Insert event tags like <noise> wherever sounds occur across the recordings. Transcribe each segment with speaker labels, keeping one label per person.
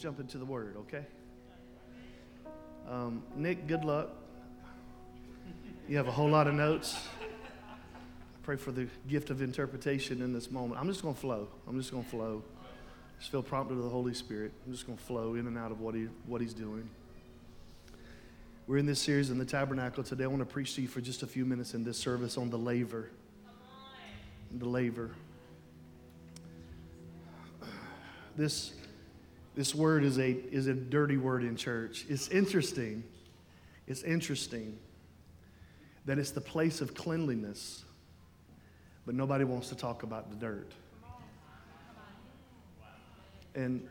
Speaker 1: jump into the word, okay? Um, Nick, good luck. You have a whole lot of notes. Pray for the gift of interpretation in this moment. I'm just going to flow. I'm just going to flow. Just feel prompted of the Holy Spirit. I'm just going to flow in and out of what, he, what He's doing. We're in this series in the tabernacle today. I want to preach to you for just a few minutes in this service on the laver. The laver. This, this word is a, is a dirty word in church. It's interesting. It's interesting that it's the place of cleanliness, but nobody wants to talk about the dirt. And,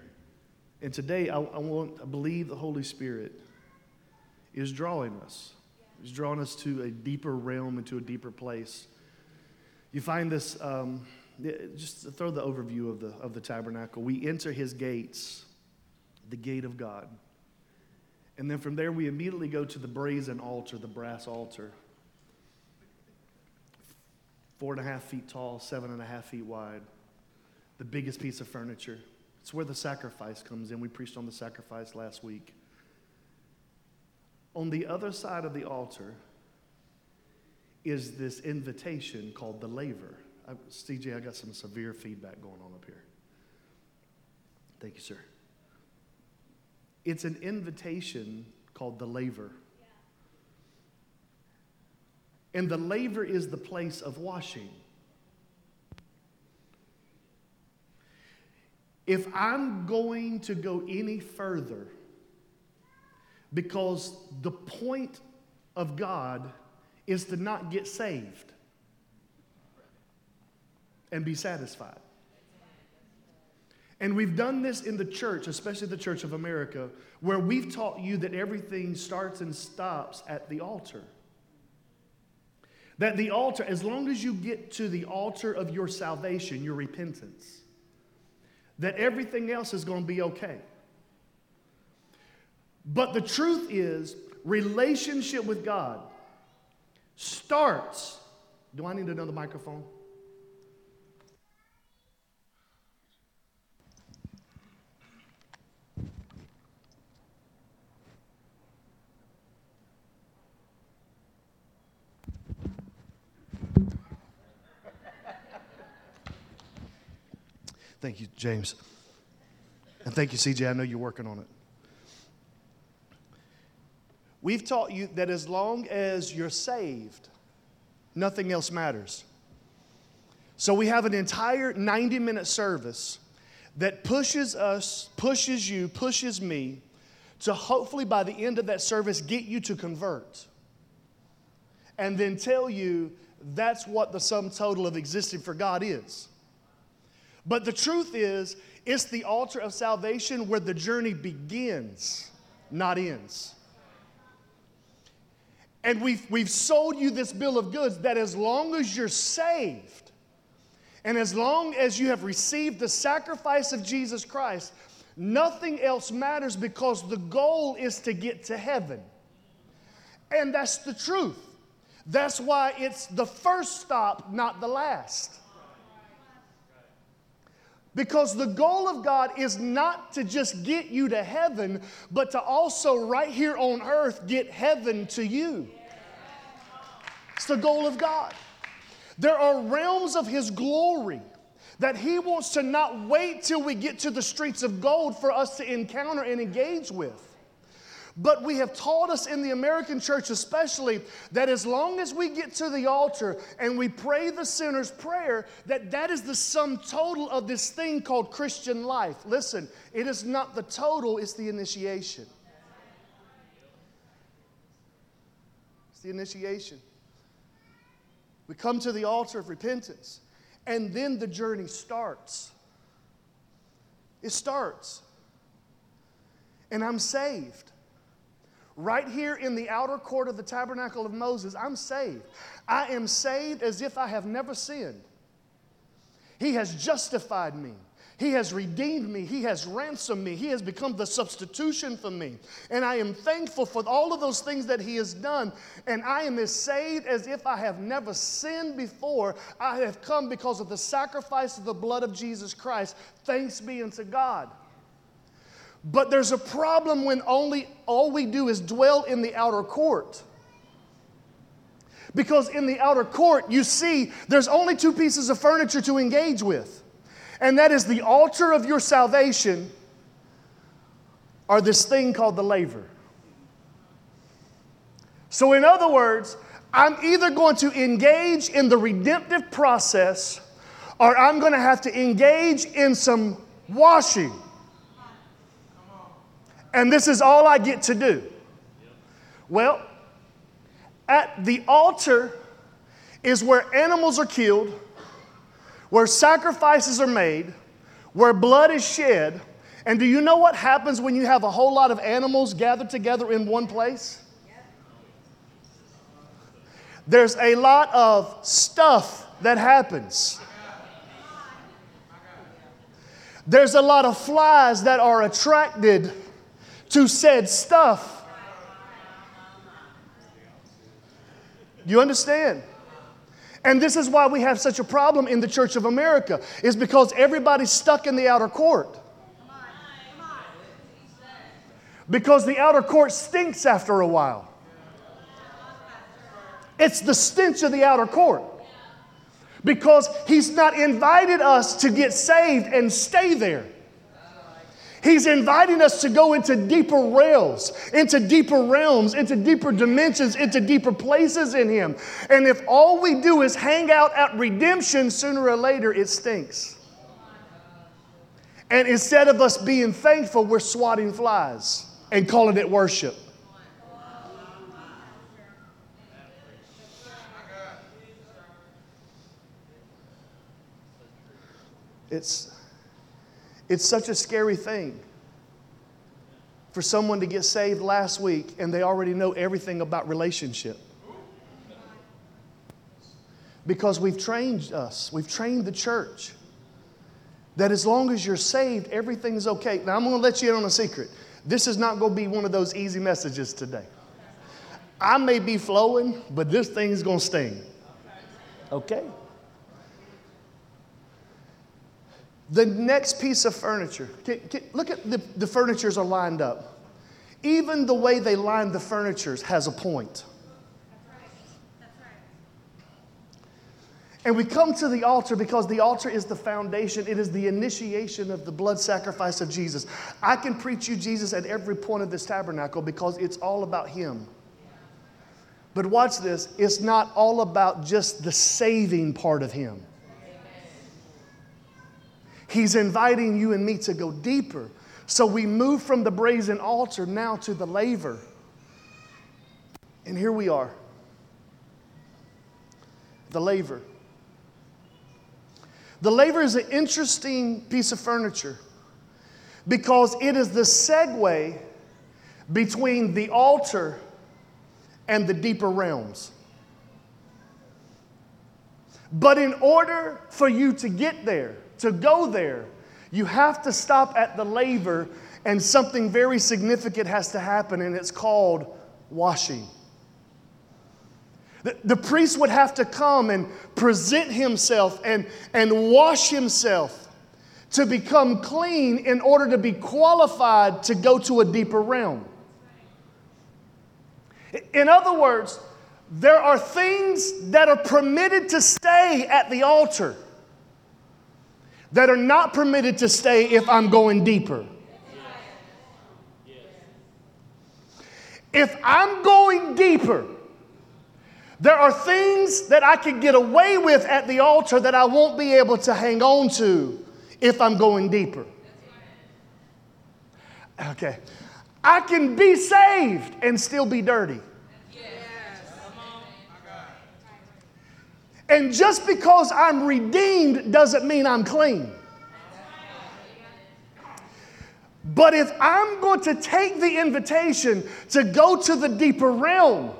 Speaker 1: and today, I, I want, I believe the Holy Spirit is drawing us. He's drawing us to a deeper realm, into a deeper place. You find this, um, just throw the overview of the, of the tabernacle. We enter his gates, the gate of God. And then from there, we immediately go to the brazen altar, the brass altar. Four and a half feet tall, seven and a half feet wide. The biggest piece of furniture. It's where the sacrifice comes in. We preached on the sacrifice last week. On the other side of the altar is this invitation called the laver. I, CJ, I got some severe feedback going on up here. Thank you, sir. It's an invitation called the laver. And the laver is the place of washing. If I'm going to go any further, because the point of God is to not get saved and be satisfied. And we've done this in the church, especially the Church of America, where we've taught you that everything starts and stops at the altar. That the altar, as long as you get to the altar of your salvation, your repentance, that everything else is going to be okay. But the truth is, relationship with God starts. Do I need another microphone? Thank you, James. And thank you, CJ. I know you're working on it. We've taught you that as long as you're saved, nothing else matters. So we have an entire 90 minute service that pushes us, pushes you, pushes me to hopefully by the end of that service get you to convert. And then tell you that's what the sum total of existing for God is. But the truth is, it's the altar of salvation where the journey begins, not ends. And we've, we've sold you this bill of goods that as long as you're saved, and as long as you have received the sacrifice of Jesus Christ, nothing else matters because the goal is to get to heaven. And that's the truth. That's why it's the first stop, not the last. Because the goal of God is not to just get you to heaven, but to also, right here on earth, get heaven to you. It's the goal of God. There are realms of His glory that He wants to not wait till we get to the streets of gold for us to encounter and engage with. But we have taught us in the American church, especially, that as long as we get to the altar and we pray the sinner's prayer, that that is the sum total of this thing called Christian life. Listen, it is not the total, it's the initiation. It's the initiation. We come to the altar of repentance, and then the journey starts. It starts. And I'm saved right here in the outer court of the tabernacle of Moses, I'm saved. I am saved as if I have never sinned. He has justified me. He has redeemed me. He has ransomed me. He has become the substitution for me. And I am thankful for all of those things that He has done. And I am as saved as if I have never sinned before. I have come because of the sacrifice of the blood of Jesus Christ. Thanks be unto God. But there's a problem when only all we do is dwell in the outer court. Because in the outer court, you see, there's only two pieces of furniture to engage with, and that is the altar of your salvation or this thing called the laver. So, in other words, I'm either going to engage in the redemptive process or I'm going to have to engage in some washing. And this is all I get to do. Well, at the altar is where animals are killed, where sacrifices are made, where blood is shed. And do you know what happens when you have a whole lot of animals gathered together in one place? There's a lot of stuff that happens. There's a lot of flies that are attracted to said stuff. You understand? And this is why we have such a problem in the Church of America, is because everybody's stuck in the outer court. Because the outer court stinks after a while. It's the stench of the outer court. Because he's not invited us to get saved and stay there. He's inviting us to go into deeper rails, into deeper realms, into deeper dimensions, into deeper places in Him. And if all we do is hang out at redemption, sooner or later it stinks. And instead of us being thankful, we're swatting flies and calling it worship. It's, it's such a scary thing for someone to get saved last week and they already know everything about relationship. Because we've trained us, we've trained the church that as long as you're saved, everything's okay. Now, I'm going to let you in on a secret. This is not going to be one of those easy messages today. I may be flowing, but this thing's going to sting. Okay? The next piece of furniture, can, can, look at the, the furnitures are lined up. Even the way they line the furnitures has a point. And we come to the altar because the altar is the foundation, it is the initiation of the blood sacrifice of Jesus. I can preach you Jesus at every point of this tabernacle because it's all about Him. But watch this it's not all about just the saving part of Him. He's inviting you and me to go deeper. So we move from the brazen altar now to the laver. And here we are. The laver. The laver is an interesting piece of furniture because it is the segue between the altar and the deeper realms. But in order for you to get there, to go there, you have to stop at the laver, and something very significant has to happen, and it's called washing. The, the priest would have to come and present himself and, and wash himself to become clean in order to be qualified to go to a deeper realm. In other words, there are things that are permitted to stay at the altar that are not permitted to stay if I'm going deeper. If I'm going deeper, there are things that I can get away with at the altar that I won't be able to hang on to if I'm going deeper. Okay. I can be saved and still be dirty. And just because I'm redeemed doesn't mean I'm clean. But if I'm going to take the invitation to go to the deeper realm,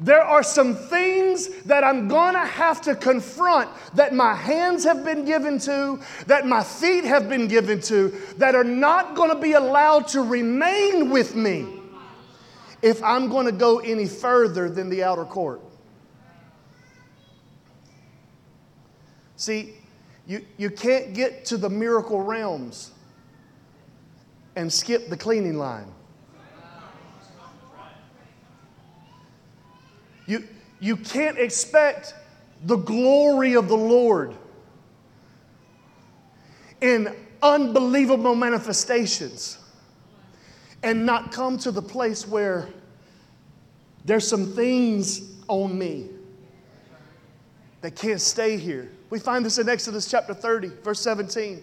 Speaker 1: there are some things that I'm going to have to confront that my hands have been given to, that my feet have been given to, that are not going to be allowed to remain with me if I'm going to go any further than the outer court. See, you, you can't get to the miracle realms and skip the cleaning line. You, you can't expect the glory of the Lord in unbelievable manifestations and not come to the place where there's some things on me that can't stay here. We find this in Exodus chapter 30, verse 17.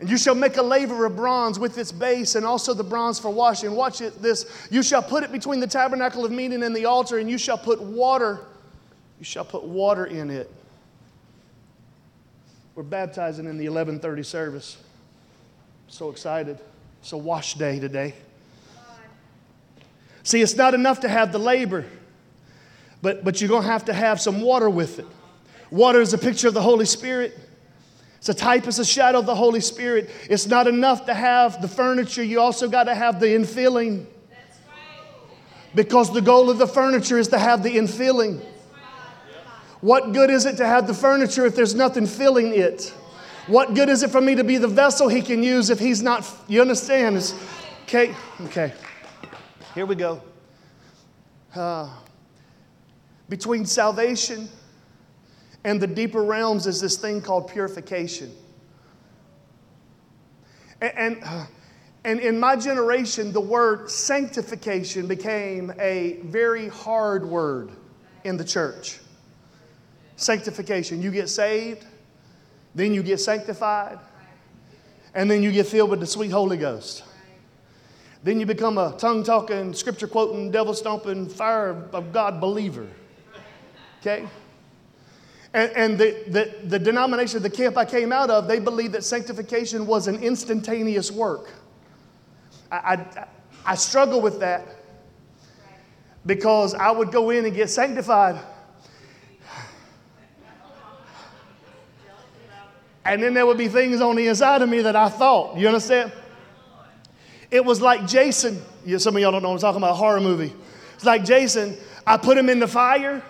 Speaker 1: And you shall make a laver of bronze with its base and also the bronze for washing. Watch it, this. You shall put it between the tabernacle of meeting and the altar, and you shall put water, you shall put water in it. We're baptizing in the 1130 service. So excited. It's a wash day today. See, it's not enough to have the laver, but, but you're going to have to have some water with it. Water is a picture of the Holy Spirit. It's a type, it's a shadow of the Holy Spirit. It's not enough to have the furniture, you also got to have the infilling. Because the goal of the furniture is to have the infilling. What good is it to have the furniture if there's nothing filling it? What good is it for me to be the vessel he can use if he's not? You understand? It's, okay, okay. Here we go. Uh, between salvation and the deeper realms is this thing called purification. And, and, uh, and in my generation, the word sanctification became a very hard word in the church. Sanctification. You get saved, then you get sanctified, and then you get filled with the sweet Holy Ghost. Then you become a tongue talking, scripture quoting, devil stomping, fire of God believer. Okay? And, and the, the, the denomination, the camp I came out of, they believed that sanctification was an instantaneous work. I, I, I struggle with that because I would go in and get sanctified. And then there would be things on the inside of me that I thought. You understand? It was like Jason. Some of y'all don't know I'm talking about, a horror movie. It's like Jason. I put him in the fire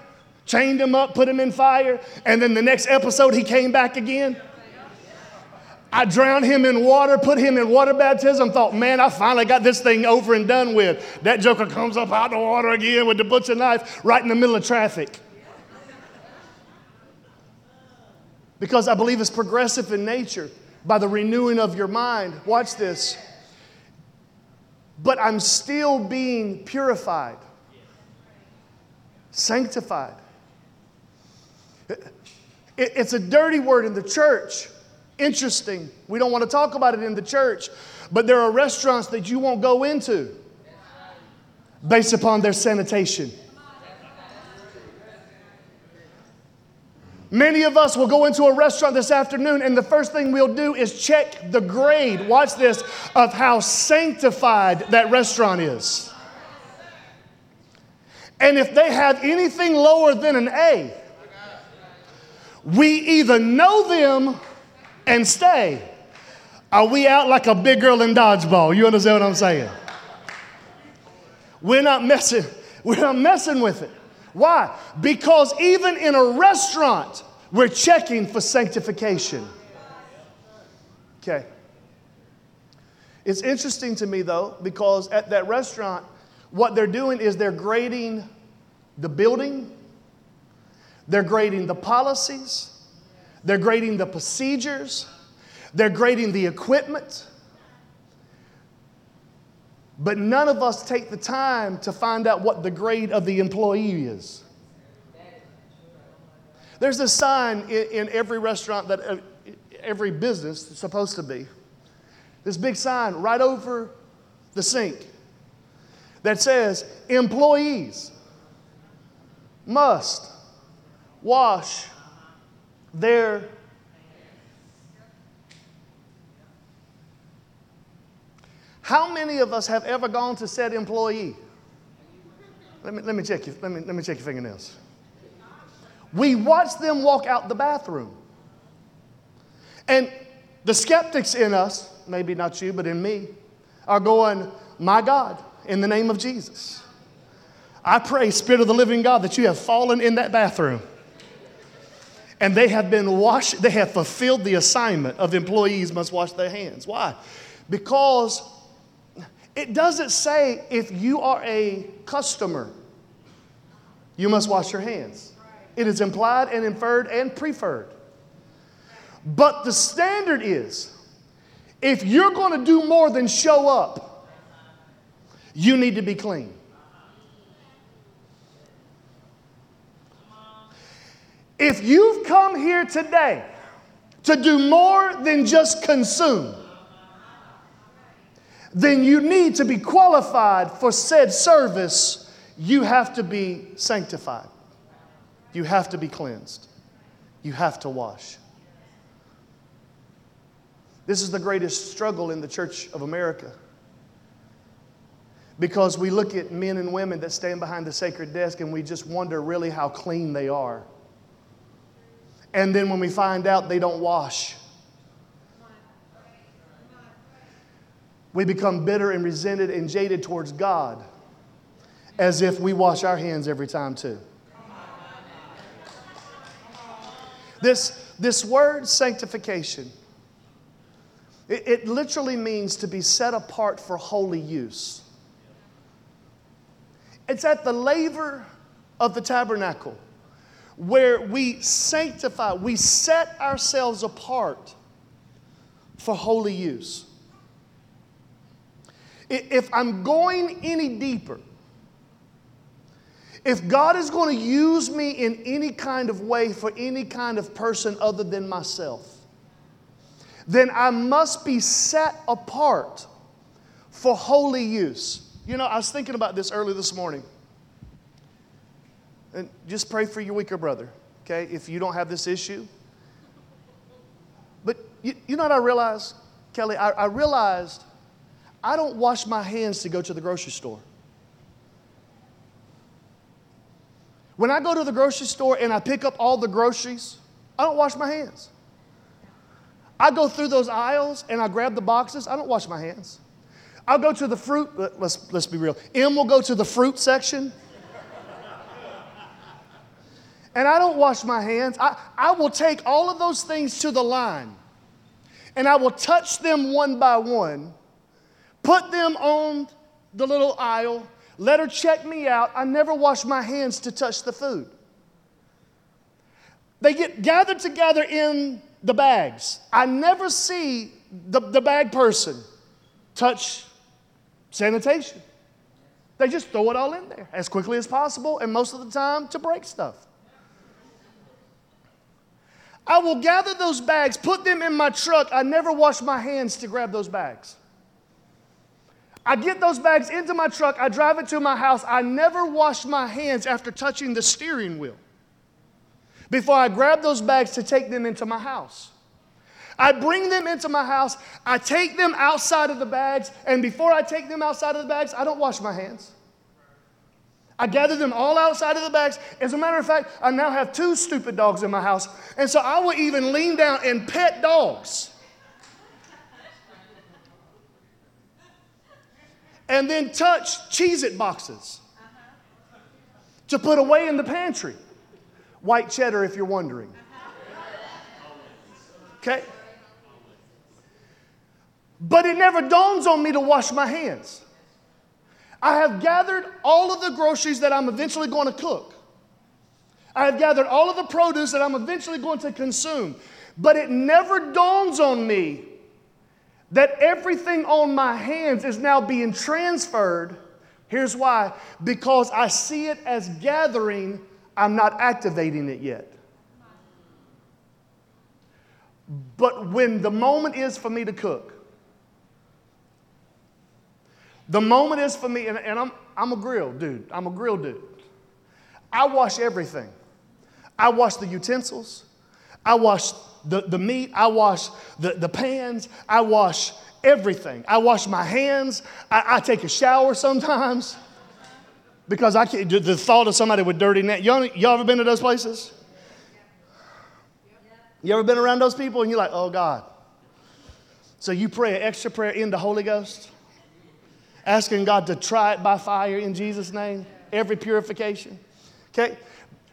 Speaker 1: chained him up, put him in fire, and then the next episode he came back again. I drowned him in water, put him in water baptism, thought, man, I finally got this thing over and done with. That joker comes up out the water again with the butcher knife right in the middle of traffic. Because I believe it's progressive in nature by the renewing of your mind. Watch this. But I'm still being purified, sanctified. It's a dirty word in the church. Interesting. We don't want to talk about it in the church, but there are restaurants that you won't go into based upon their sanitation. Many of us will go into a restaurant this afternoon, and the first thing we'll do is check the grade, watch this, of how sanctified that restaurant is. And if they have anything lower than an A, we either know them and stay, or we out like a big girl in dodgeball. You understand what I'm saying? We're not messing, <laughs> we're not messing with it. Why? Because even in a restaurant, we're checking for sanctification. Okay. It's interesting to me though, because at that restaurant, what they're doing is they're grading the building, they're grading the policies, they're grading the procedures, they're grading the equipment. But none of us take the time to find out what the grade of the employee is. There's a sign in, in every restaurant that uh, every business is supposed to be. This big sign right over the sink that says employees must wash their How many of us have ever gone to said employee? Let me, let me check you, let me, let me check your fingernails. We watch them walk out the bathroom. And the skeptics in us, maybe not you, but in me, are going, My God, in the name of Jesus. I pray, Spirit of the living God, that you have fallen in that bathroom. And they have been washed, they have fulfilled the assignment of employees must wash their hands. Why? Because It doesn't say if you are a customer, you must wash your hands. It is implied and inferred and preferred. But the standard is if you're going to do more than show up, you need to be clean. If you've come here today to do more than just consume, then you need to be qualified for said service. You have to be sanctified. You have to be cleansed. You have to wash. This is the greatest struggle in the Church of America. Because we look at men and women that stand behind the sacred desk and we just wonder really how clean they are. And then when we find out they don't wash, we become bitter and resented and jaded towards God as if we wash our hands every time, too. This, this word sanctification, it, it literally means to be set apart for holy use. It's at the laver of the tabernacle where we sanctify, we set ourselves apart for holy use. If I'm going any deeper, if God is going to use me in any kind of way for any kind of person other than myself, then I must be set apart for holy use. You know, I was thinking about this early this morning. And just pray for your weaker brother, okay, if you don't have this issue. But you, you know what I realized, Kelly? I, I realized I don't wash my hands to go to the grocery store. When I go to the grocery store and I pick up all the groceries, I don't wash my hands. I go through those aisles and I grab the boxes, I don't wash my hands. I'll go to the fruit, let's, let's be real. M will go to the fruit section and I don't wash my hands. I, I will take all of those things to the line and I will touch them one by one, put them on the little aisle, let her check me out. I never wash my hands to touch the food. They get gathered together in the bags. I never see the, the bag person touch sanitation. They just throw it all in there as quickly as possible and most of the time to break stuff. I will gather those bags, put them in my truck. I never wash my hands to grab those bags. I get those bags into my truck, I drive it to my house. I never wash my hands after touching the steering wheel before I grab those bags to take them into my house. I bring them into my house, I take them outside of the bags, and before I take them outside of the bags, I don't wash my hands. I gather them all outside of the bags. As a matter of fact, I now have two stupid dogs in my house. And so I will even lean down and pet dogs. And then touch Cheez It boxes to put away in the pantry. White cheddar, if you're wondering. Okay? But it never dawns on me to wash my hands. I have gathered all of the groceries that I'm eventually going to cook. I have gathered all of the produce that I'm eventually going to consume. But it never dawns on me that everything on my hands is now being transferred. Here's why because I see it as gathering, I'm not activating it yet. But when the moment is for me to cook, the moment is for me, and, and I'm, I'm a grill dude. I'm a grill dude. I wash everything. I wash the utensils. I wash the, the meat. I wash the, the pans. I wash everything. I wash my hands. I, I take a shower sometimes because I can't, the thought of somebody with dirty net. Y'all, y'all ever been to those places? You ever been around those people and you're like, oh God. So you pray an extra prayer in the Holy Ghost? Asking God to try it by fire in Jesus' name, every purification. Okay?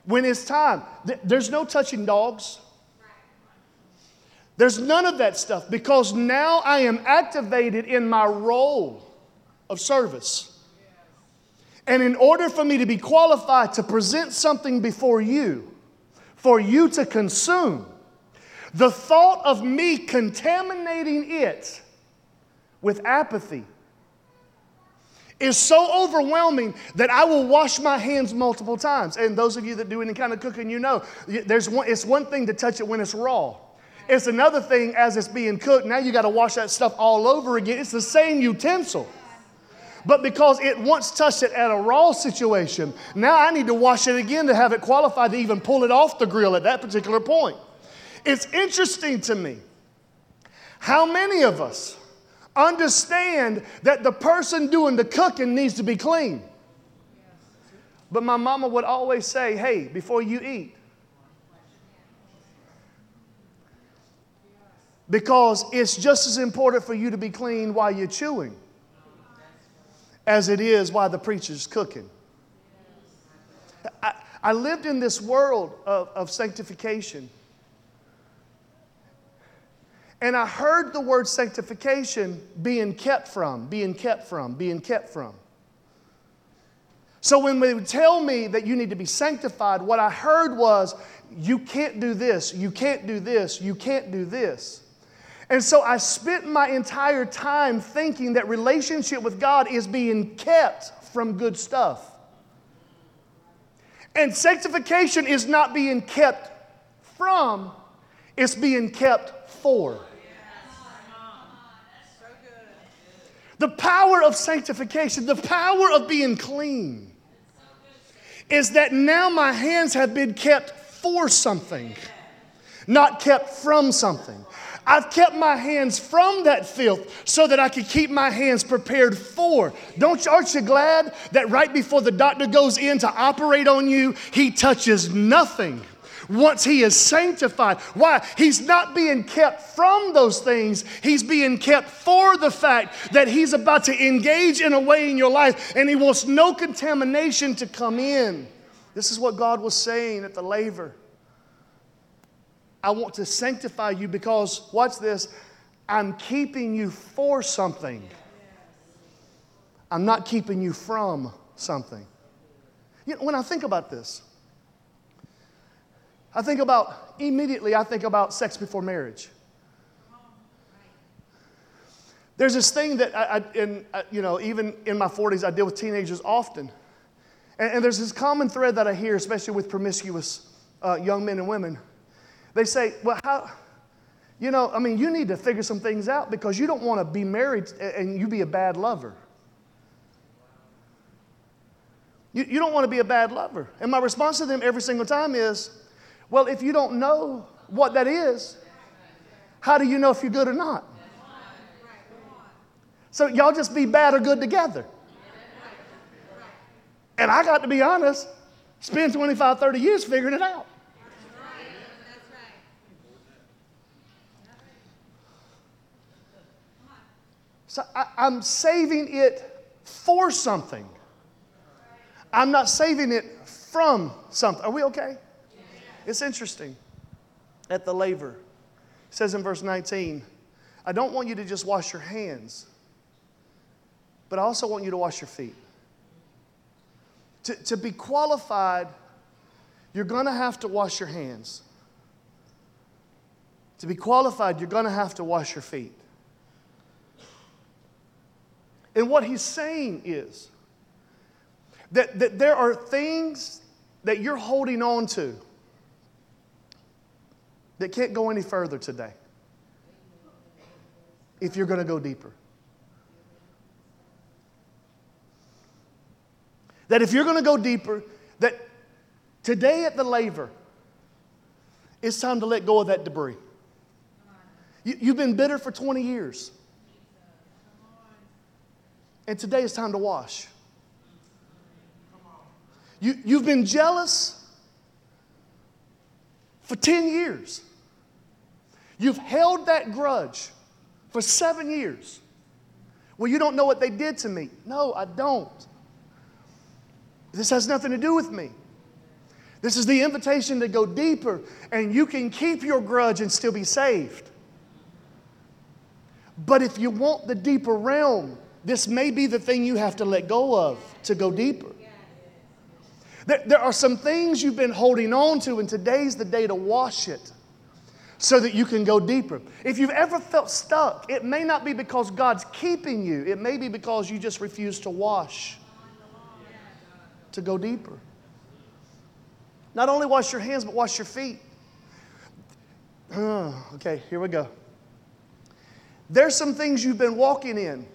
Speaker 1: When it's time, th- there's no touching dogs. There's none of that stuff because now I am activated in my role of service. And in order for me to be qualified to present something before you, for you to consume, the thought of me contaminating it with apathy is so overwhelming that I will wash my hands multiple times. And those of you that do any kind of cooking, you know, there's one, it's one thing to touch it when it's raw. It's another thing as it's being cooked. Now you got to wash that stuff all over again. It's the same utensil. But because it once touched it at a raw situation, now I need to wash it again to have it qualified to even pull it off the grill at that particular point. It's interesting to me how many of us understand that the person doing the cooking needs to be clean. But my mama would always say, hey, before you eat, because it's just as important for you to be clean while you're chewing as it is while the preacher's cooking. I, I lived in this world of, of sanctification and I heard the word sanctification being kept from, being kept from, being kept from. So when they would tell me that you need to be sanctified, what I heard was, you can't do this, you can't do this, you can't do this. And so I spent my entire time thinking that relationship with God is being kept from good stuff. And sanctification is not being kept from, it's being kept for. The power of sanctification, the power of being clean, is that now my hands have been kept for something, not kept from something. I've kept my hands from that filth so that I can keep my hands prepared for. Don't you, aren't you glad that right before the doctor goes in to operate on you, he touches nothing once he is sanctified. Why? He's not being kept from those things, he's being kept for the fact that he's about to engage in a way in your life and he wants no contamination to come in. This is what God was saying at the laver. I want to sanctify you because, watch this, I'm keeping you for something. I'm not keeping you from something. You know, when I think about this, I think about, immediately, I think about sex before marriage. There's this thing that I, I in, I, you know, even in my 40s, I deal with teenagers often. And, and there's this common thread that I hear, especially with promiscuous uh, young men and women. They say, well, how, you know, I mean, you need to figure some things out because you don't want to be married and you be a bad lover. You, you don't want to be a bad lover. And my response to them every single time is, well, if you don't know what that is, how do you know if you're good or not? So y'all just be bad or good together. And I got to be honest, spend 25, 30 years figuring it out. So I, am saving it for something. I'm not saving it from something. Are we okay? It's interesting. At the laver, it says in verse 19, I don't want you to just wash your hands, but I also want you to wash your feet. To, to be qualified, you're going to have to wash your hands. To be qualified, you're going to have to wash your feet. And what he's saying is that, that there are things that you're holding on to that can't go any further today if you're going to go deeper. That if you're going to go deeper, that today at the laver, it's time to let go of that debris. You, you've been bitter for 20 years. And today it's time to wash. You, you've been jealous for 10 years. You've held that grudge for seven years. Well, you don't know what they did to me. No, I don't. This has nothing to do with me. This is the invitation to go deeper, and you can keep your grudge and still be saved. But if you want the deeper realm, this may be the thing you have to let go of to go deeper. There, there are some things you've been holding on to, and today's the day to wash it so that you can go deeper. If you've ever felt stuck, it may not be because God's keeping you, it may be because you just refuse to wash to go deeper. Not only wash your hands, but wash your feet. okay, here we go. There's some things you've been walking in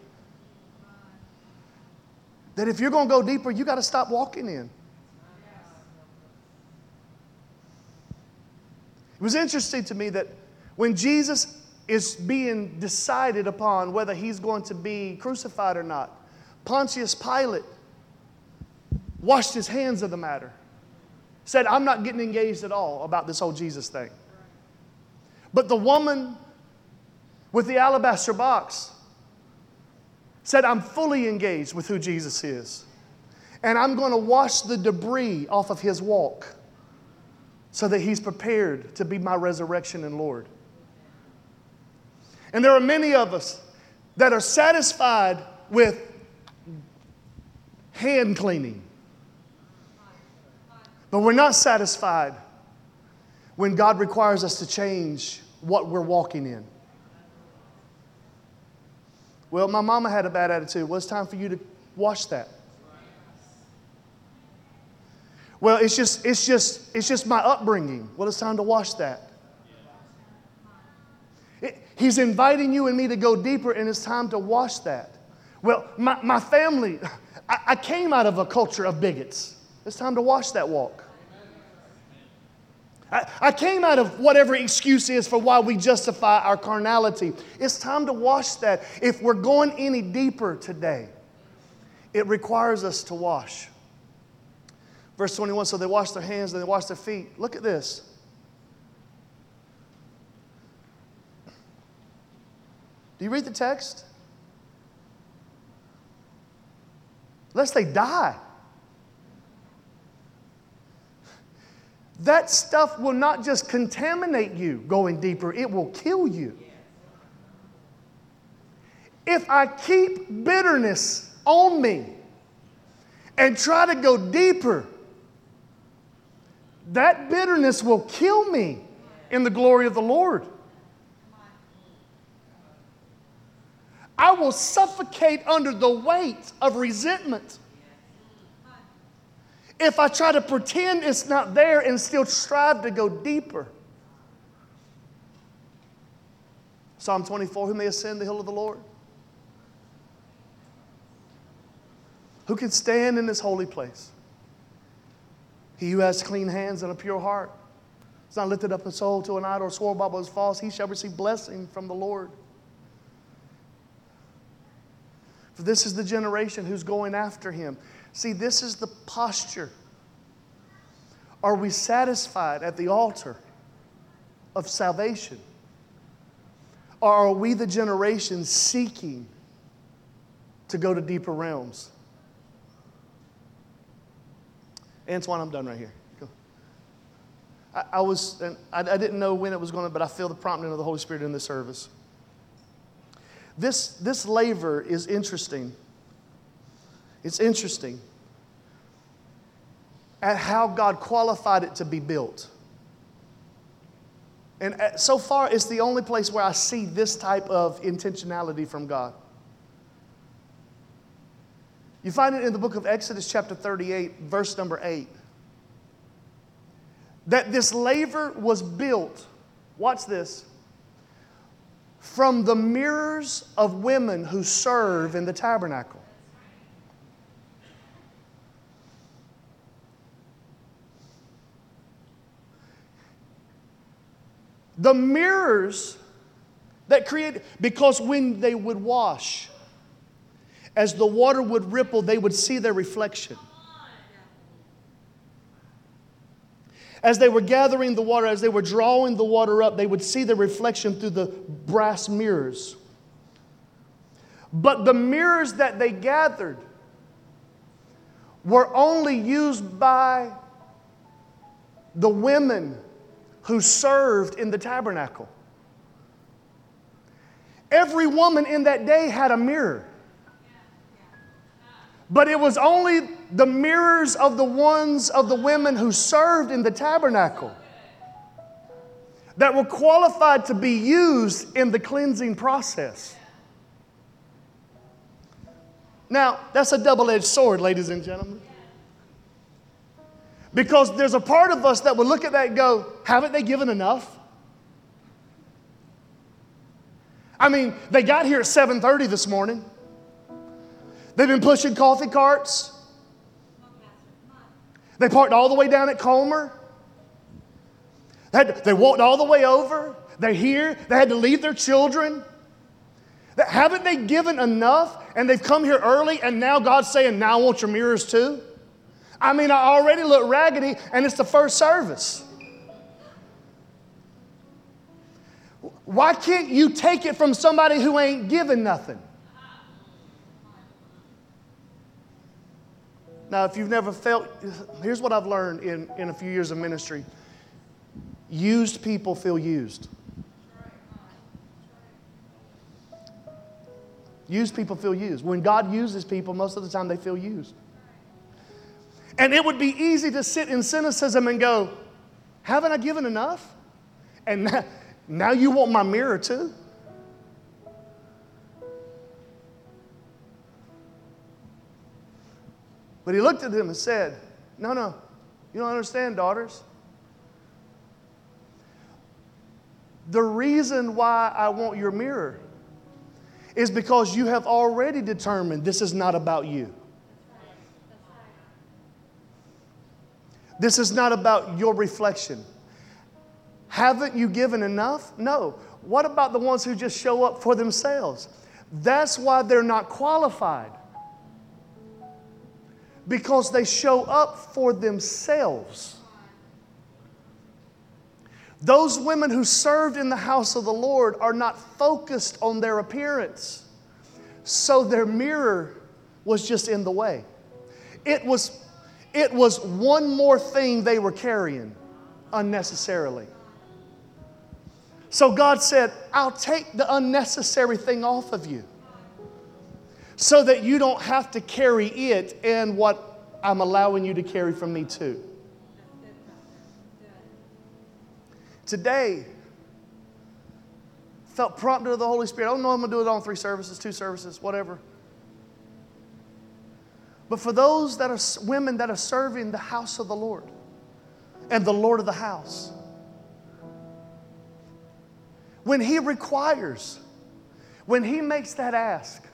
Speaker 1: that if you're going to go deeper, you got to stop walking in. It was interesting to me that when Jesus is being decided upon whether he's going to be crucified or not, Pontius Pilate washed his hands of the matter. Said, I'm not getting engaged at all about this whole Jesus thing. But the woman with the alabaster box said, I'm fully engaged with who Jesus is. And I'm going to wash the debris off of his walk so that he's prepared to be my resurrection and Lord. And there are many of us that are satisfied with hand cleaning. But we're not satisfied when God requires us to change what we're walking in. Well, my mama had a bad attitude. Well, it's time for you to wash that. Well, it's just, it's just, it's just my upbringing. Well, it's time to wash that. It, he's inviting you and me to go deeper, and it's time to wash that. Well, my, my family, I, I came out of a culture of bigots. It's time to wash that walk. I, I came out of whatever excuse is for why we justify our carnality. It's time to wash that. If we're going any deeper today, it requires us to wash. Verse 21 so they washed their hands and they washed their feet. Look at this. Do you read the text? Lest they die. That stuff will not just contaminate you going deeper, it will kill you. If I keep bitterness on me and try to go deeper, that bitterness will kill me in the glory of the Lord. I will suffocate under the weight of resentment if I try to pretend it's not there and still strive to go deeper. Psalm 24 Who may ascend the hill of the Lord? Who can stand in this holy place? He who has clean hands and a pure heart. Has not lifted up a soul to an idol or swore by what is false. He shall receive blessing from the Lord. For this is the generation who's going after him. See, this is the posture. Are we satisfied at the altar of salvation? Or are we the generation seeking to go to deeper realms? Antoine, I'm done right here. I, I was, and I, I didn't know when it was going to, but I feel the prompting of the Holy Spirit in this service. This, this laver is interesting. It's interesting at how God qualified it to be built. And so far, it's the only place where I see this type of intentionality from God. You find it in the book of Exodus, chapter 38, verse number 8. That this laver was built, watch this, from the mirrors of women who serve in the tabernacle. The mirrors that create, because when they would wash, as the water would ripple, they would see their reflection. As they were gathering the water, as they were drawing the water up, they would see the reflection through the brass mirrors. But the mirrors that they gathered were only used by the women who served in the tabernacle. Every woman in that day had a mirror. But it was only the mirrors of the ones of the women who served in the tabernacle that were qualified to be used in the cleansing process. Now, that's a double edged sword, ladies and gentlemen. Because there's a part of us that will look at that and go, haven't they given enough? I mean, they got here at 7:30 this morning. They've been pushing coffee carts. They parked all the way down at Comer. They, they walked all the way over. They're here. They had to leave their children. Haven't they given enough? And they've come here early, and now God's saying, Now I want your mirrors too? I mean, I already look raggedy, and it's the first service. Why can't you take it from somebody who ain't given nothing? Now, if you've never felt, here's what I've learned in, in a few years of ministry used people feel used. Used people feel used. When God uses people, most of the time they feel used. And it would be easy to sit in cynicism and go, Haven't I given enough? And now, <laughs> now you want my mirror too? But he looked at them and said, No, no, you don't understand, daughters. The reason why I want your mirror is because you have already determined this is not about you. This is not about your reflection. Haven't you given enough? No. What about the ones who just show up for themselves? That's why they're not qualified. Because they show up for themselves. Those women who served in the house of the Lord are not focused on their appearance. So their mirror was just in the way. It was, it was one more thing they were carrying unnecessarily. So God said, I'll take the unnecessary thing off of you so that you don't have to carry it and what I'm allowing you to carry from me too. Today, felt prompted of the Holy Spirit. I don't know I'm going to do it on three services, two services, whatever. But for those that are women that are serving the house of the Lord and the Lord of the house, when He requires, when He makes that ask,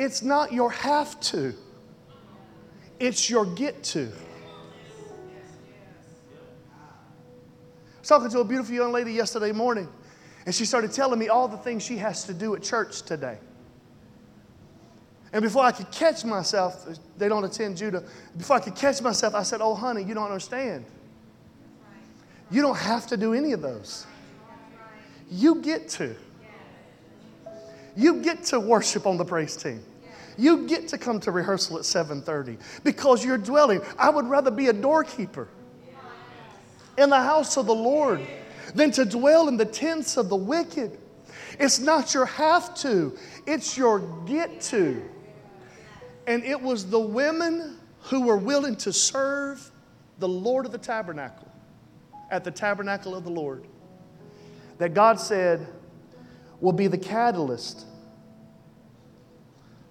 Speaker 1: it's not your have to, it's your get to. I was talking to a beautiful young lady yesterday morning, and she started telling me all the things she has to do at church today. And before I could catch myself, they don't attend Judah. Before I could catch myself, I said, Oh, honey, you don't understand. You don't have to do any of those. You get to. You get to worship on the praise team. You get to come to rehearsal at 7:30 because you're dwelling. I would rather be a doorkeeper in the house of the Lord than to dwell in the tents of the wicked. It's not your have to, it's your get to. And it was the women who were willing to serve the Lord of the tabernacle at the tabernacle of the Lord that God said will be the catalyst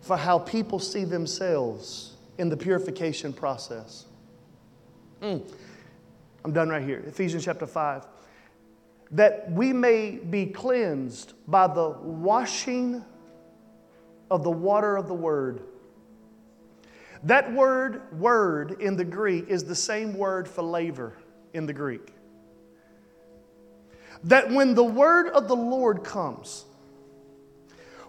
Speaker 1: for how people see themselves in the purification process. Mm. I'm done right here. Ephesians chapter 5. That we may be cleansed by the washing of the water of the word. That word, word in the Greek, is the same word for laver in the Greek. That when the word of the Lord comes,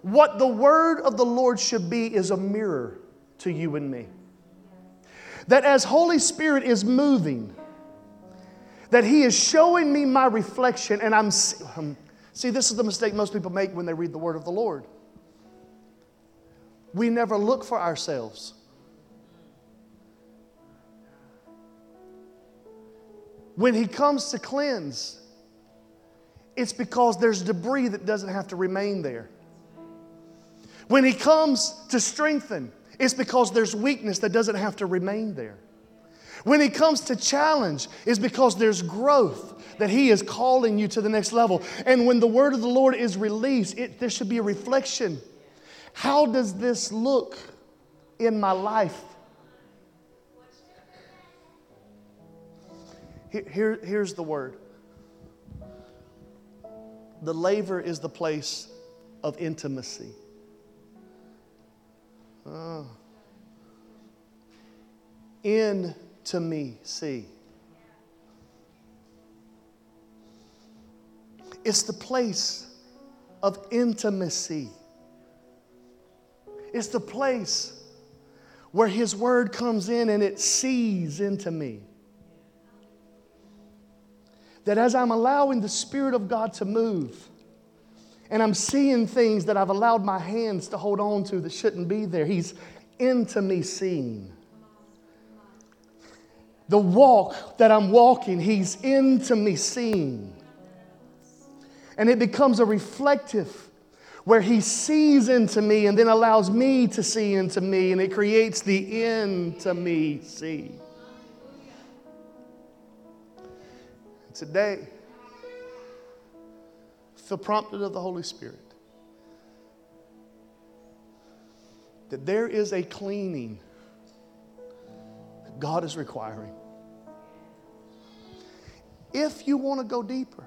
Speaker 1: what the word of the Lord should be is a mirror to you and me. That as Holy Spirit is moving, that He is showing me my reflection, and I'm. Um, see, this is the mistake most people make when they read the Word of the Lord. We never look for ourselves. When He comes to cleanse, it's because there's debris that doesn't have to remain there. When He comes to strengthen, it's because there's weakness that doesn't have to remain there. When He comes to challenge, it's because there's growth that He is calling you to the next level. And when the word of the Lord is released, it, there should be a reflection. How does this look in my life? Here, here, here's the word the laver is the place of intimacy. Oh. In to me, see. It's the place of intimacy. It's the place where His Word comes in and it sees into me. That as I'm allowing the Spirit of God to move, and I'm seeing things that I've allowed my hands to hold on to that shouldn't be there, He's into me seeing. The walk that I'm walking, He's into me seeing. And it becomes a reflective where He sees into me and then allows me to see into me, and it creates the into me see. Today, feel prompted of the Holy Spirit that there is a cleaning that God is requiring. If you want to go deeper,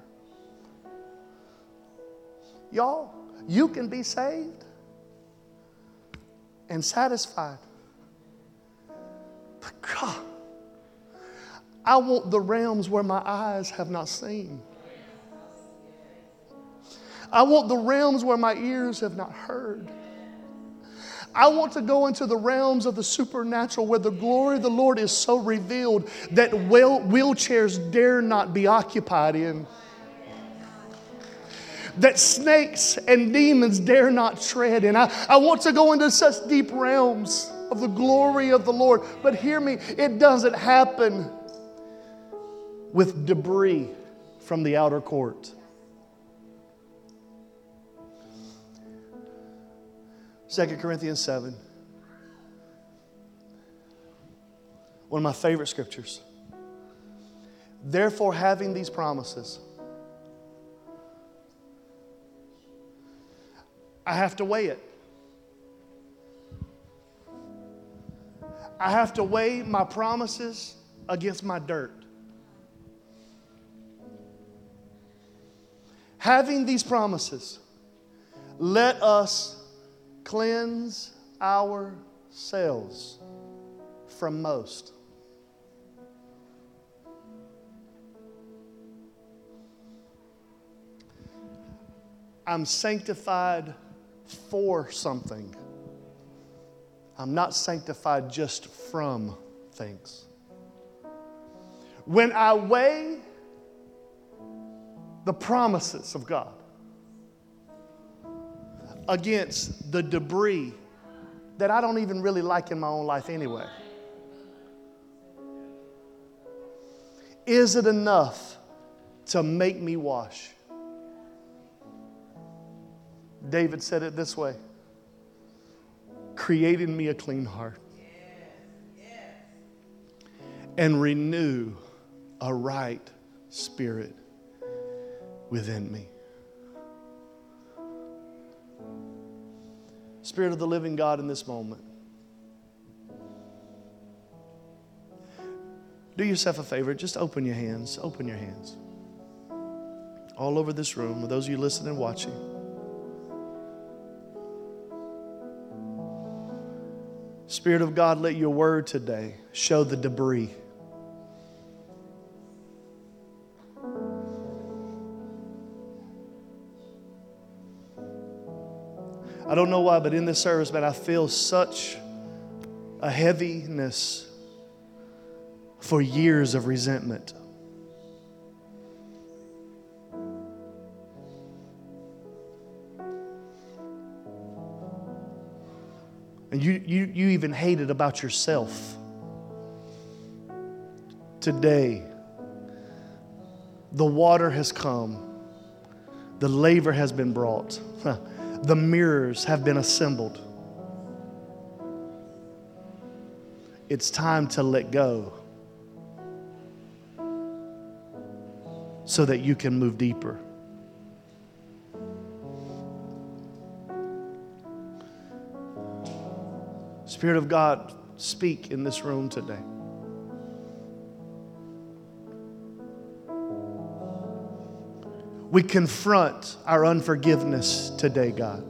Speaker 1: y'all, you can be saved and satisfied. But God, I want the realms where my eyes have not seen. I want the realms where my ears have not heard. I want to go into the realms of the supernatural where the glory of the Lord is so revealed that wheelchairs dare not be occupied in. That snakes and demons dare not tread in. I, I want to go into such deep realms of the glory of the Lord. But hear me, it doesn't happen with debris from the outer court. 2 Corinthians 7. One of my favorite scriptures. Therefore, having these promises, I have to weigh it. I have to weigh my promises against my dirt. Having these promises, let us cleanse ourselves from most. I'm sanctified for something. I'm not sanctified just from things. When I weigh the promises of God, against the debris that I don't even really like in my own life anyway? Is it enough to make me wash? David said it this way create in me a clean heart and renew a right spirit within me. Spirit of the living God, in this moment, do yourself a favor. Just open your hands. Open your hands. All over this room, with those of you listening and watching. Spirit of God, let your word today show the debris. I don't know why, but in this service, man, I feel such a heaviness for years of resentment. And you, you, you even hate it about yourself. Today, the water has come, the laver has been brought. <laughs> the mirrors have been assembled. it's time to let go so that you can move deeper. Spirit of God, speak in this room today. We confront our unforgiveness today, God.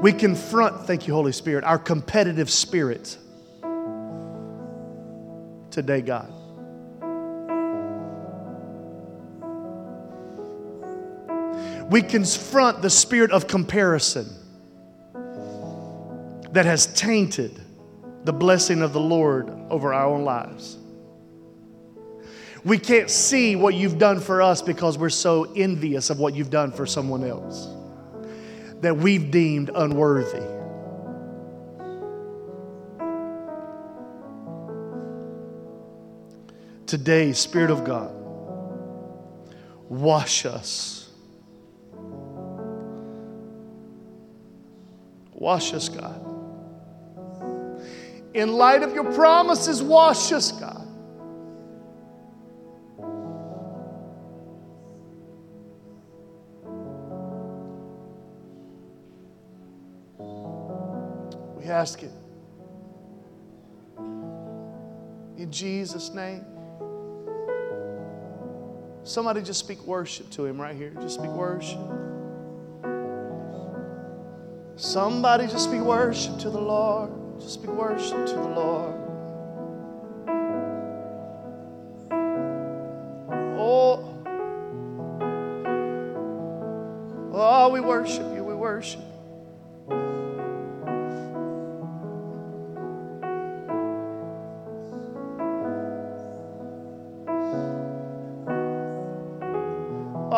Speaker 1: We confront, thank you, Holy Spirit, our competitive spirit today, God. We confront the spirit of comparison that has tainted the blessing of the Lord over our own lives. We can't see what you've done for us because we're so envious of what you've done for someone else that we've deemed unworthy. Today, Spirit of God, wash us. Wash us, God. In light of your promises, wash us, God. Ask it. In Jesus' name. Somebody just speak worship to him right here. Just speak worship. Somebody just speak worship to the Lord. Just speak worship to the Lord.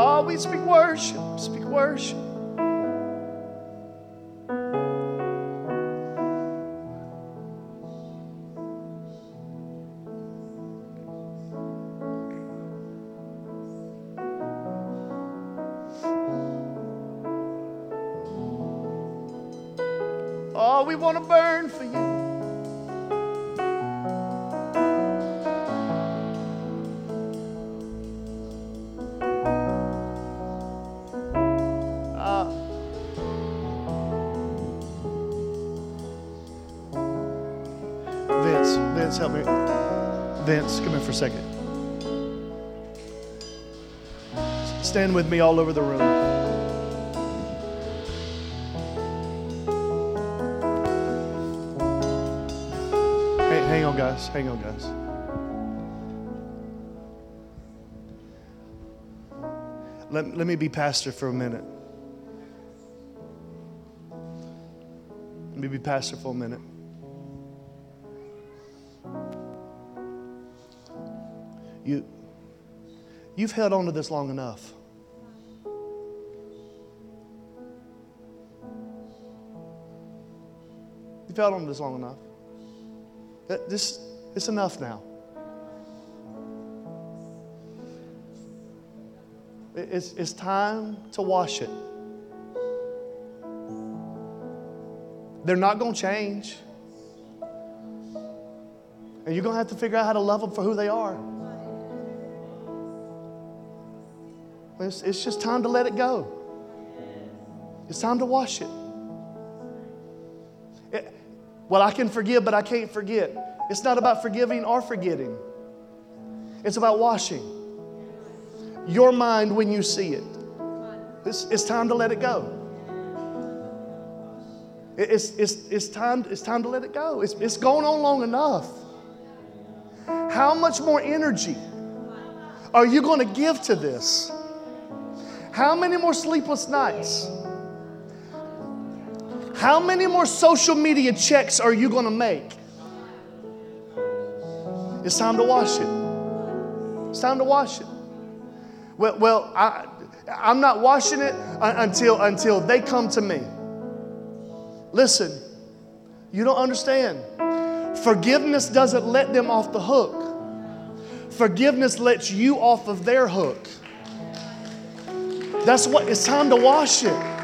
Speaker 1: Oh, we speak worship. Speak worship. Stand with me all over the room. Hang on, guys. Hang on, guys. Let, let me be pastor for a minute. Let me be pastor for a minute. You, you've held on to this long enough. Held on this long enough. This, it's enough now. It's, it's time to wash it. They're not going to change. And you're going to have to figure out how to love them for who they are. It's, it's just time to let it go. It's time to wash. It- Well, I can forgive, but I can't forget. It's not about forgiving or forgetting, it's about washing your mind when you see it. It's, it's time to let it go. It's, it's, it's, time, it's time to let it go. It's, it's gone on long enough. How much more energy are you going to give to this? How many more sleepless nights? How many more social media checks are you going to make? It's time to wash it. It's time to wash it. Well, well I, I'm not washing it until, until they come to me. Listen, you don't understand. Forgiveness doesn't let them off the hook, forgiveness lets you off of their hook. That's what it's time to wash it.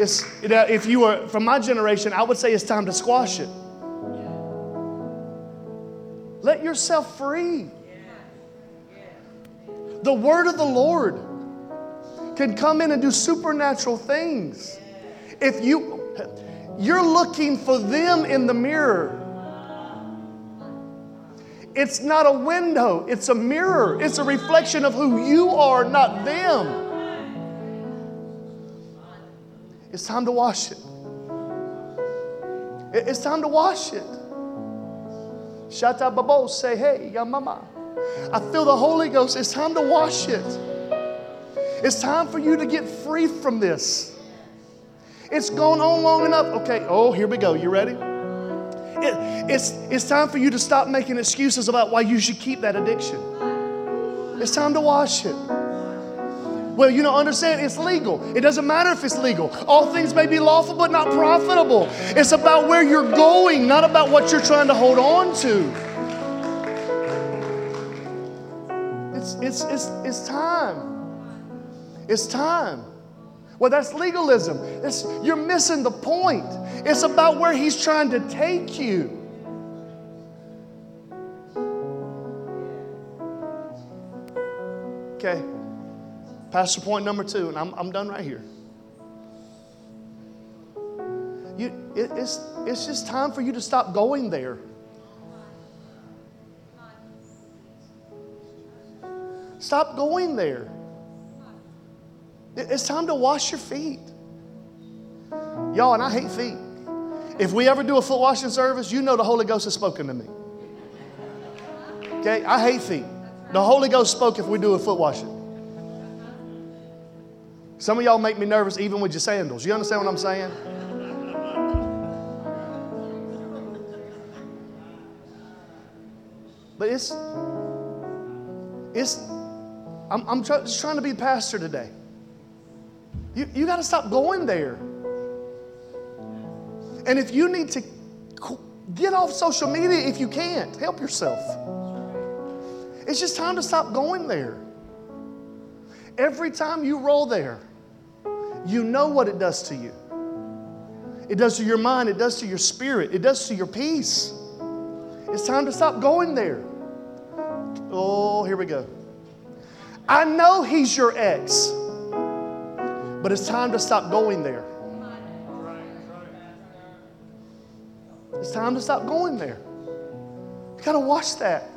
Speaker 1: It's, if you were from my generation, I would say it's time to squash it. Let yourself free. The word of the Lord can come in and do supernatural things. If you you're looking for them in the mirror. It's not a window, it's a mirror. It's a reflection of who you are, not them. It's time to wash it. It's time to wash it. Shata babo, say, hey, ya mama. I feel the Holy Ghost. It's time to wash it. It's time for you to get free from this. It's gone on long enough. Okay, oh, here we go. You ready? It, it's, it's time for you to stop making excuses about why you should keep that addiction. It's time to wash it. Well, you don't understand, it's legal. It doesn't matter if it's legal. All things may be lawful, but not profitable. It's about where you're going, not about what you're trying to hold on to. It's, it's, it's, it's time. It's time. Well, that's legalism. It's, you're missing the point. It's about where he's trying to take you. Okay. Pastor point number two, and I'm, I'm done right here. You, it, it's, it's just time for you to stop going there. Stop going there. It's time to wash your feet. Y'all, and I hate feet. If we ever do a foot washing service, you know the Holy Ghost has spoken to me. Okay? I hate feet. The Holy Ghost spoke if we do a foot washing. Some of y'all make me nervous even with your sandals. You understand what I'm saying? But it's, it's, I'm, I'm try, just trying to be pastor today. You, you got to stop going there. And if you need to get off social media if you can't, help yourself. It's just time to stop going there. Every time you roll there, you know what it does to you. It does to your mind, it does to your spirit, it does to your peace. It's time to stop going there. Oh, here we go. I know he's your ex. But it's time to stop going there. It's time to stop going there. You got to watch that.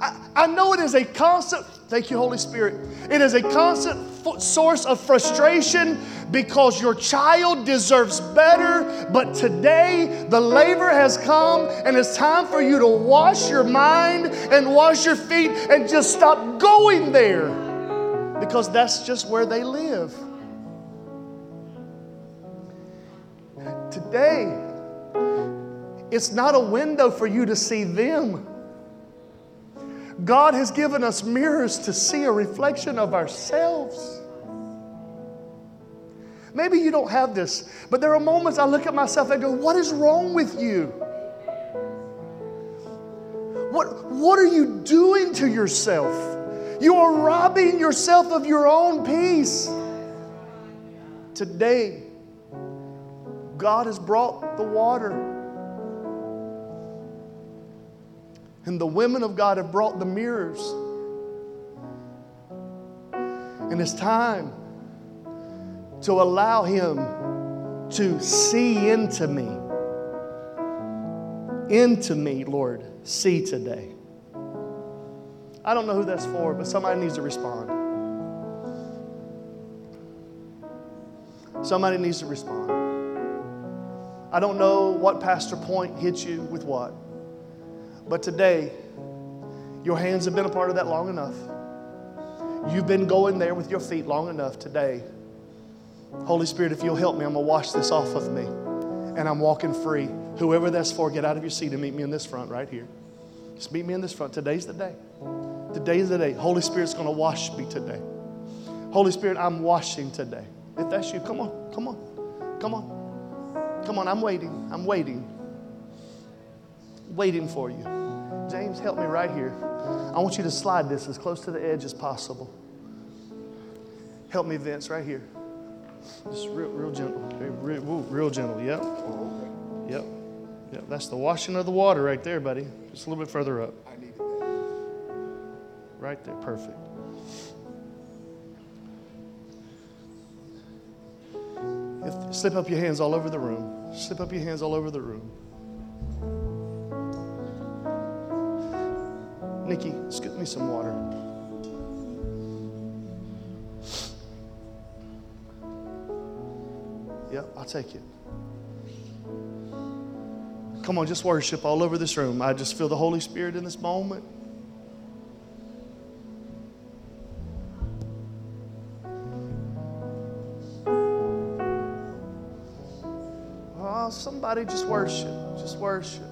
Speaker 1: I, I know it is a constant, thank you, Holy Spirit. It is a constant f- source of frustration because your child deserves better. But today, the laver has come, and it's time for you to wash your mind and wash your feet and just stop going there because that's just where they live. Today, it's not a window for you to see them. God has given us mirrors to see a reflection of ourselves. Maybe you don't have this, but there are moments I look at myself and go, What is wrong with you? What, what are you doing to yourself? You are robbing yourself of your own peace. Today, God has brought the water. And the women of God have brought the mirrors. And it's time to allow Him to see into me. Into me, Lord, see today. I don't know who that's for, but somebody needs to respond. Somebody needs to respond. I don't know what pastor point hit you with what, but today, your hands have been a part of that long enough. You've been going there with your feet long enough today. Holy Spirit, if you'll help me, I'm going to wash this off of me and I'm walking free. Whoever that's for, get out of your seat and meet me in this front right here. Just meet me in this front. Today's the day. Today's the day. Holy Spirit's going to wash me today. Holy Spirit, I'm washing today. If that's you, come on, come on, come on. Come on, I'm waiting. I'm waiting. Waiting for you. James, help me right here. I want you to slide this as close to the edge as possible. Help me, Vince, right here.
Speaker 2: Just real, real gentle. Real, real, gentle. Yep. Yep. Yep. That's the washing of the water right there, buddy. Just a little bit further up.
Speaker 3: I needed that.
Speaker 2: Right there. Perfect. If, slip up your hands all over the room. Slip up your hands all over the room. Nikki, scoop me some water. Yep, I'll take it. Come on, just worship all over this room. I just feel the Holy Spirit in this moment. Oh, somebody just worship. Just worship.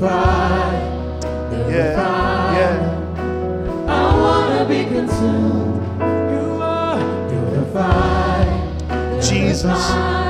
Speaker 1: You're the fire, the
Speaker 2: yeah, yeah.
Speaker 1: I wanna be consumed. You are. Fire.
Speaker 2: Jesus.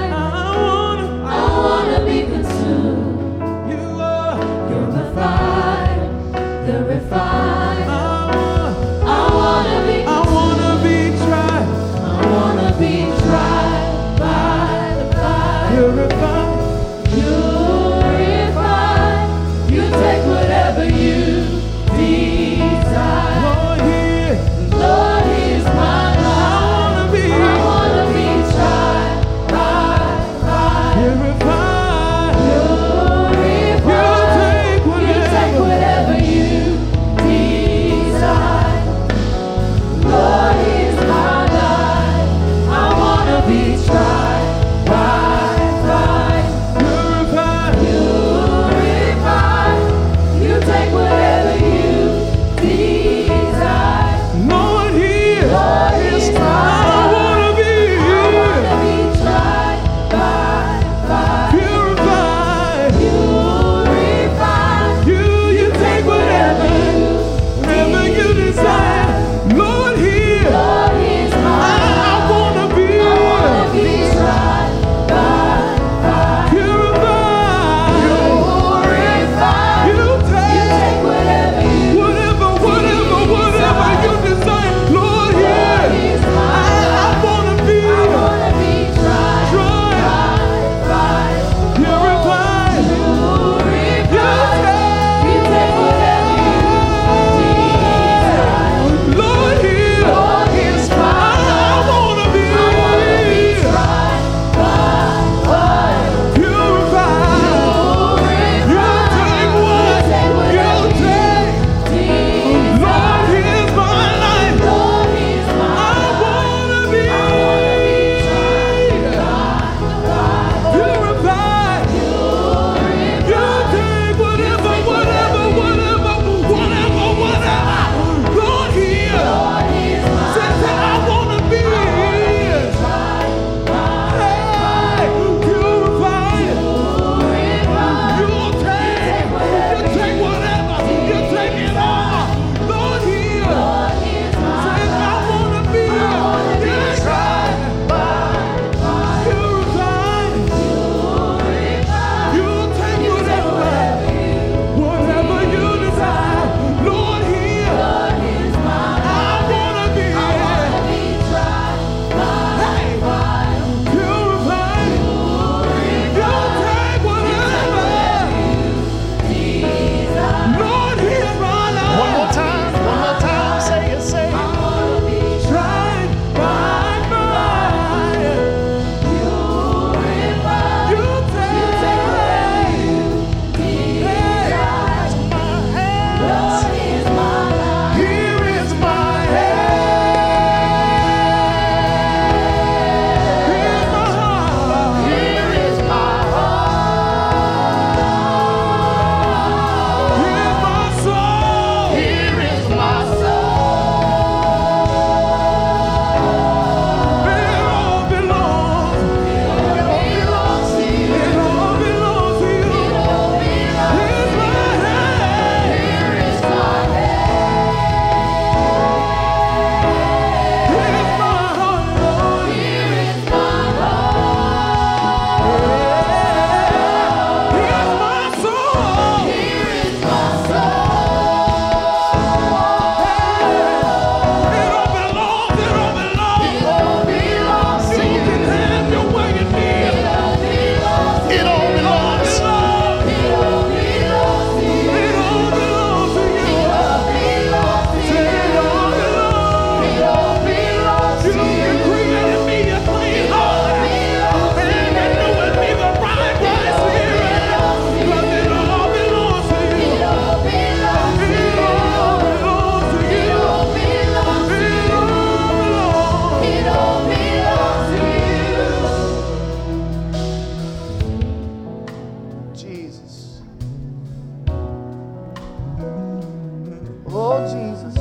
Speaker 1: Oh, Jesus.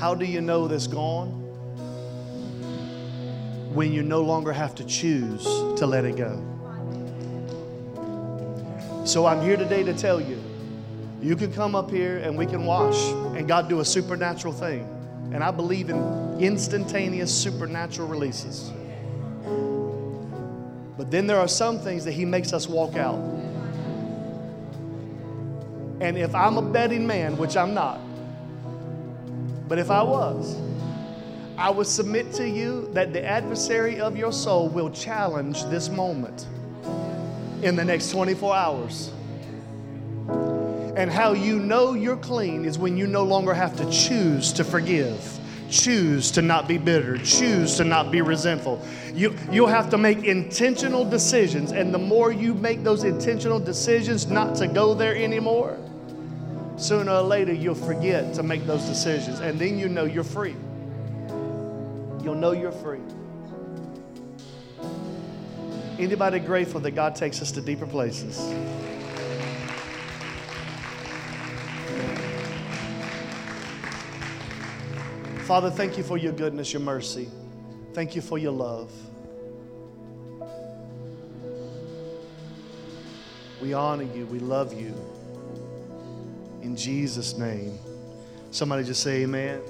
Speaker 1: How do you know this gone? When you no longer have to choose to let it go. So I'm here today to tell you you can come up here and we can wash and God do a supernatural thing. And I believe in instantaneous supernatural releases. But then there are some things that He makes us walk out. And if I'm a betting man, which I'm not, but if I was, I would submit to you that the adversary of your soul will challenge this moment in the next 24 hours. And how you know you're clean is when you no longer have to choose to forgive, choose to not be bitter, choose to not be resentful. You, you'll have to make intentional decisions. And the more you make those intentional decisions not to go there anymore, sooner or later you'll forget to make those decisions. And then you know you're free. You'll know you're free. Anybody grateful that God takes us to deeper places? Father, thank you for your goodness, your mercy. Thank you for your love. We honor you. We love you. In Jesus' name. Somebody just say, Amen.